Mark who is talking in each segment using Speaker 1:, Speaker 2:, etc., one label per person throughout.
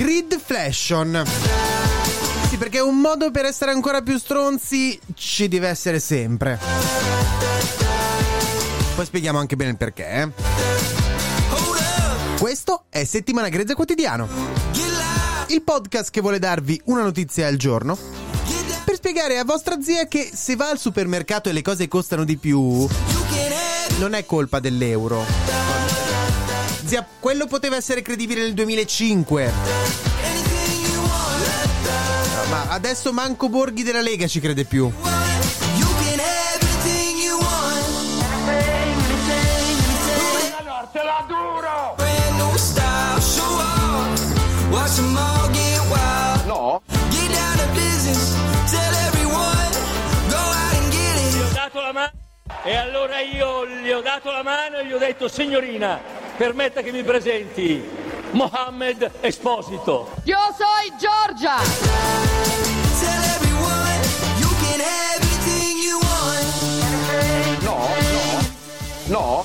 Speaker 1: Gridflation. Sì, perché un modo per essere ancora più stronzi ci deve essere sempre. Poi spieghiamo anche bene il perché. eh. Questo è Settimana Grezza Quotidiano. Il podcast che vuole darvi una notizia al giorno per spiegare a vostra zia che se va al supermercato e le cose costano di più, non è colpa dell'euro. Zia, quello poteva essere credibile nel 2005. Ma adesso manco Borghi della Lega ci crede più.
Speaker 2: E allora io gli ho dato la mano e gli ho detto signorina permetta che mi presenti Mohammed Esposito
Speaker 3: Yo soy Giorgia.
Speaker 4: No, no, no.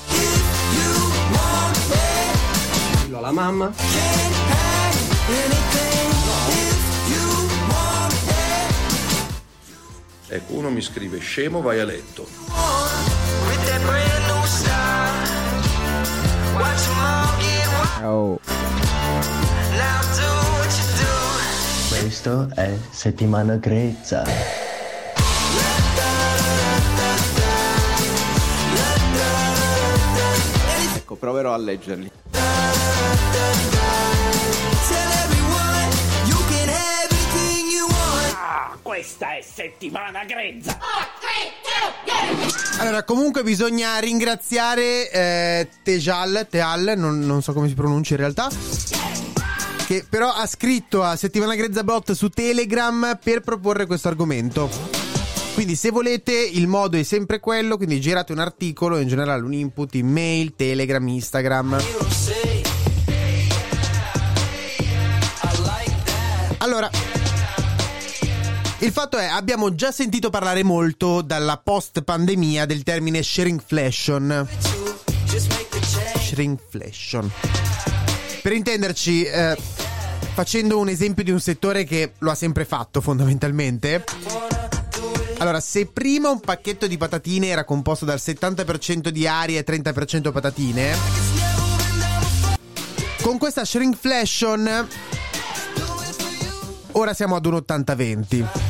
Speaker 5: Dillo alla mamma.
Speaker 6: Ecco, uno mi scrive scemo, vai a letto.
Speaker 5: Oh.
Speaker 7: Questo è Settimana Grezza.
Speaker 5: Ecco, proverò a leggerli.
Speaker 2: Questa è settimana grezza
Speaker 1: Allora, comunque bisogna ringraziare eh, Tejal, Teal, non, non so come si pronuncia in realtà. Che però ha scritto a Settimana Grezza Bot su Telegram per proporre questo argomento. Quindi se volete il modo è sempre quello, quindi girate un articolo, in generale un input, email, Telegram, Instagram. Allora, il fatto è, abbiamo già sentito parlare molto dalla post pandemia del termine shrinkflation. Shrinkflation. Per intenderci, eh, facendo un esempio di un settore che lo ha sempre fatto fondamentalmente. Allora, se prima un pacchetto di patatine era composto dal 70% di aria e 30% patatine, con questa shrinkflation ora siamo ad un 80-20.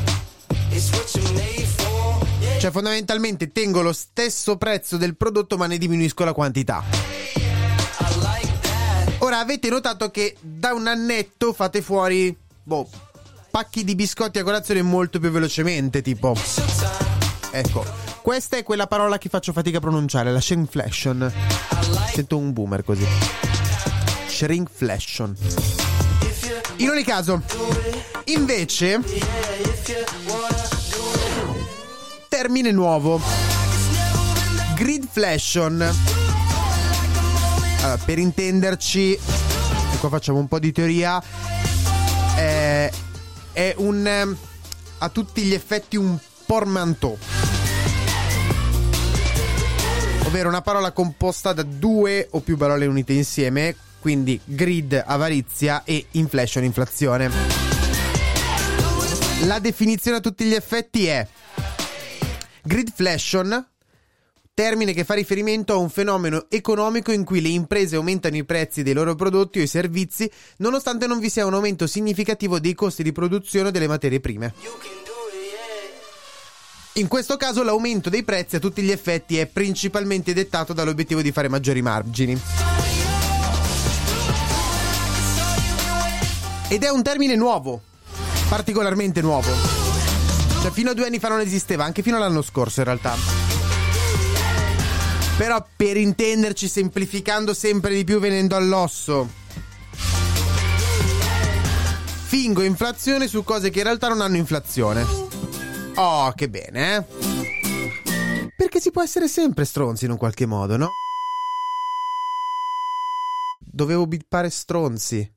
Speaker 1: Cioè, fondamentalmente tengo lo stesso prezzo del prodotto, ma ne diminuisco la quantità. Ora avete notato che da un annetto fate fuori, boh, pacchi di biscotti a colazione molto più velocemente, tipo. Ecco, questa è quella parola che faccio fatica a pronunciare, la shrinkflation. Sento un boomer così. Shrinkflation. In ogni caso, invece, termine nuovo. Gridflation. Allora, per intenderci, e qua facciamo un po' di teoria, eh, è un... ehm, a tutti gli effetti un portmanteau. Ovvero una parola composta da due o più parole unite insieme, quindi grid, avarizia e inflation, inflazione. La definizione a tutti gli effetti è gridflation, termine che fa riferimento a un fenomeno economico in cui le imprese aumentano i prezzi dei loro prodotti o i servizi nonostante non vi sia un aumento significativo dei costi di produzione delle materie prime. In questo caso l'aumento dei prezzi a tutti gli effetti è principalmente dettato dall'obiettivo di fare maggiori margini. Ed è un termine nuovo, particolarmente nuovo. Cioè, fino a due anni fa non esisteva, anche fino all'anno scorso in realtà. Però per intenderci, semplificando sempre di più, venendo all'osso. Fingo inflazione su cose che in realtà non hanno inflazione. Oh, che bene, eh? Perché si può essere sempre stronzi in un qualche modo, no? Dovevo bippare stronzi.